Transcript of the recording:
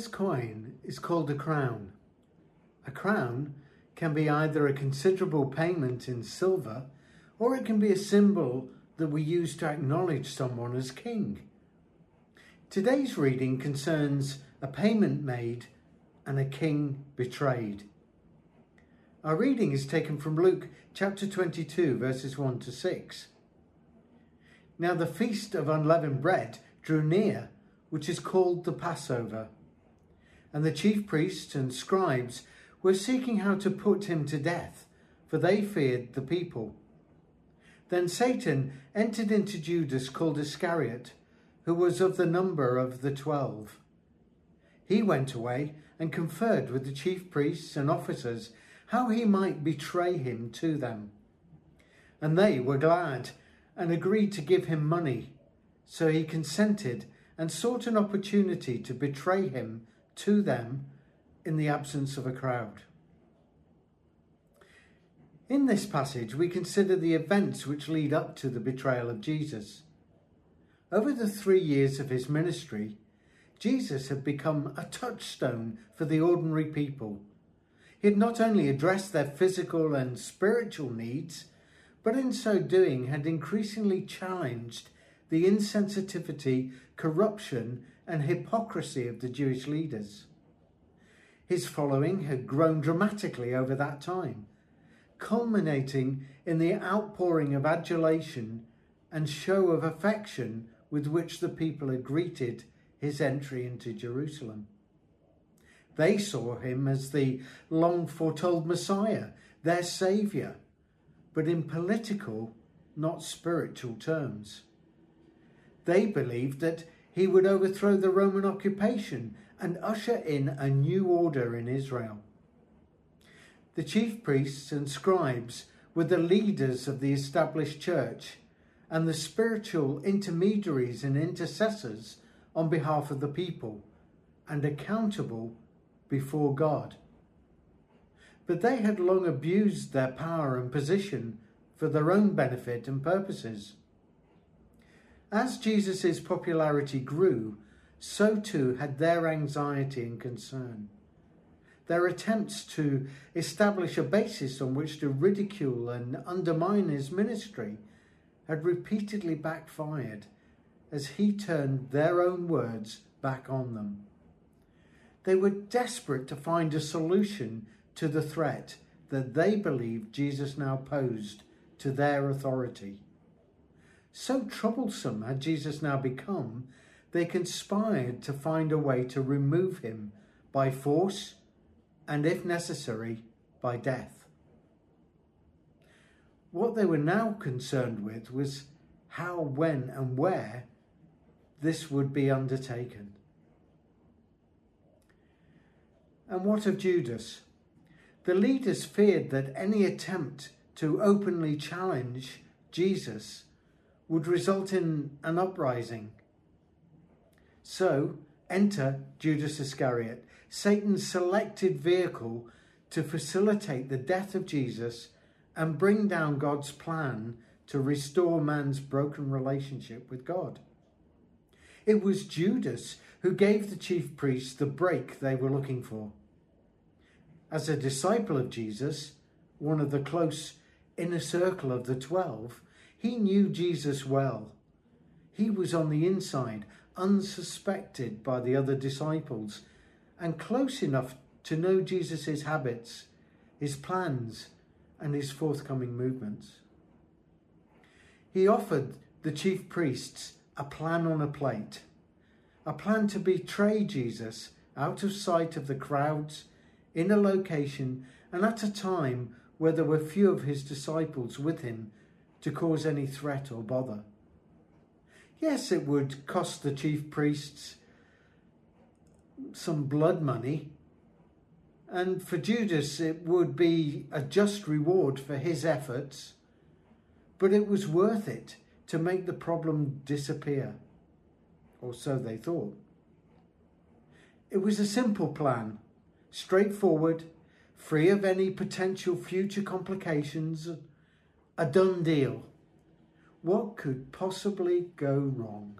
This coin is called a crown. A crown can be either a considerable payment in silver or it can be a symbol that we use to acknowledge someone as king. Today's reading concerns a payment made and a king betrayed. Our reading is taken from Luke chapter 22, verses 1 to 6. Now the feast of unleavened bread drew near, which is called the Passover. And the chief priests and scribes were seeking how to put him to death, for they feared the people. Then Satan entered into Judas called Iscariot, who was of the number of the twelve. He went away and conferred with the chief priests and officers how he might betray him to them. And they were glad and agreed to give him money. So he consented and sought an opportunity to betray him to them in the absence of a crowd. In this passage, we consider the events which lead up to the betrayal of Jesus. Over the three years of his ministry, Jesus had become a touchstone for the ordinary people. He had not only addressed their physical and spiritual needs, but in so doing had increasingly challenged the insensitivity, corruption, and hypocrisy of the Jewish leaders. His following had grown dramatically over that time, culminating in the outpouring of adulation and show of affection with which the people had greeted his entry into Jerusalem. They saw him as the long foretold Messiah, their Saviour, but in political, not spiritual terms. They believed that he would overthrow the Roman occupation and usher in a new order in Israel. The chief priests and scribes were the leaders of the established church and the spiritual intermediaries and intercessors on behalf of the people and accountable before God. But they had long abused their power and position for their own benefit and purposes. As Jesus' popularity grew, so too had their anxiety and concern. Their attempts to establish a basis on which to ridicule and undermine his ministry had repeatedly backfired as he turned their own words back on them. They were desperate to find a solution to the threat that they believed Jesus now posed to their authority. So troublesome had Jesus now become, they conspired to find a way to remove him by force and, if necessary, by death. What they were now concerned with was how, when, and where this would be undertaken. And what of Judas? The leaders feared that any attempt to openly challenge Jesus would result in an uprising. So, enter Judas Iscariot, Satan's selected vehicle to facilitate the death of Jesus and bring down God's plan to restore man's broken relationship with God. It was Judas who gave the chief priests the break they were looking for. As a disciple of Jesus, one of the close inner circle of the twelve, he knew Jesus well. He was on the inside, unsuspected by the other disciples, and close enough to know Jesus' habits, his plans, and his forthcoming movements. He offered the chief priests a plan on a plate, a plan to betray Jesus out of sight of the crowds, in a location, and at a time where there were few of his disciples with him to cause any threat or bother. Yes, it would cost the chief priests some blood money, and for Judas it would be a just reward for his efforts, but it was worth it to make the problem disappear, or so they thought. It was a simple plan, straightforward, free of any potential future complications, a done deal. What could possibly go wrong?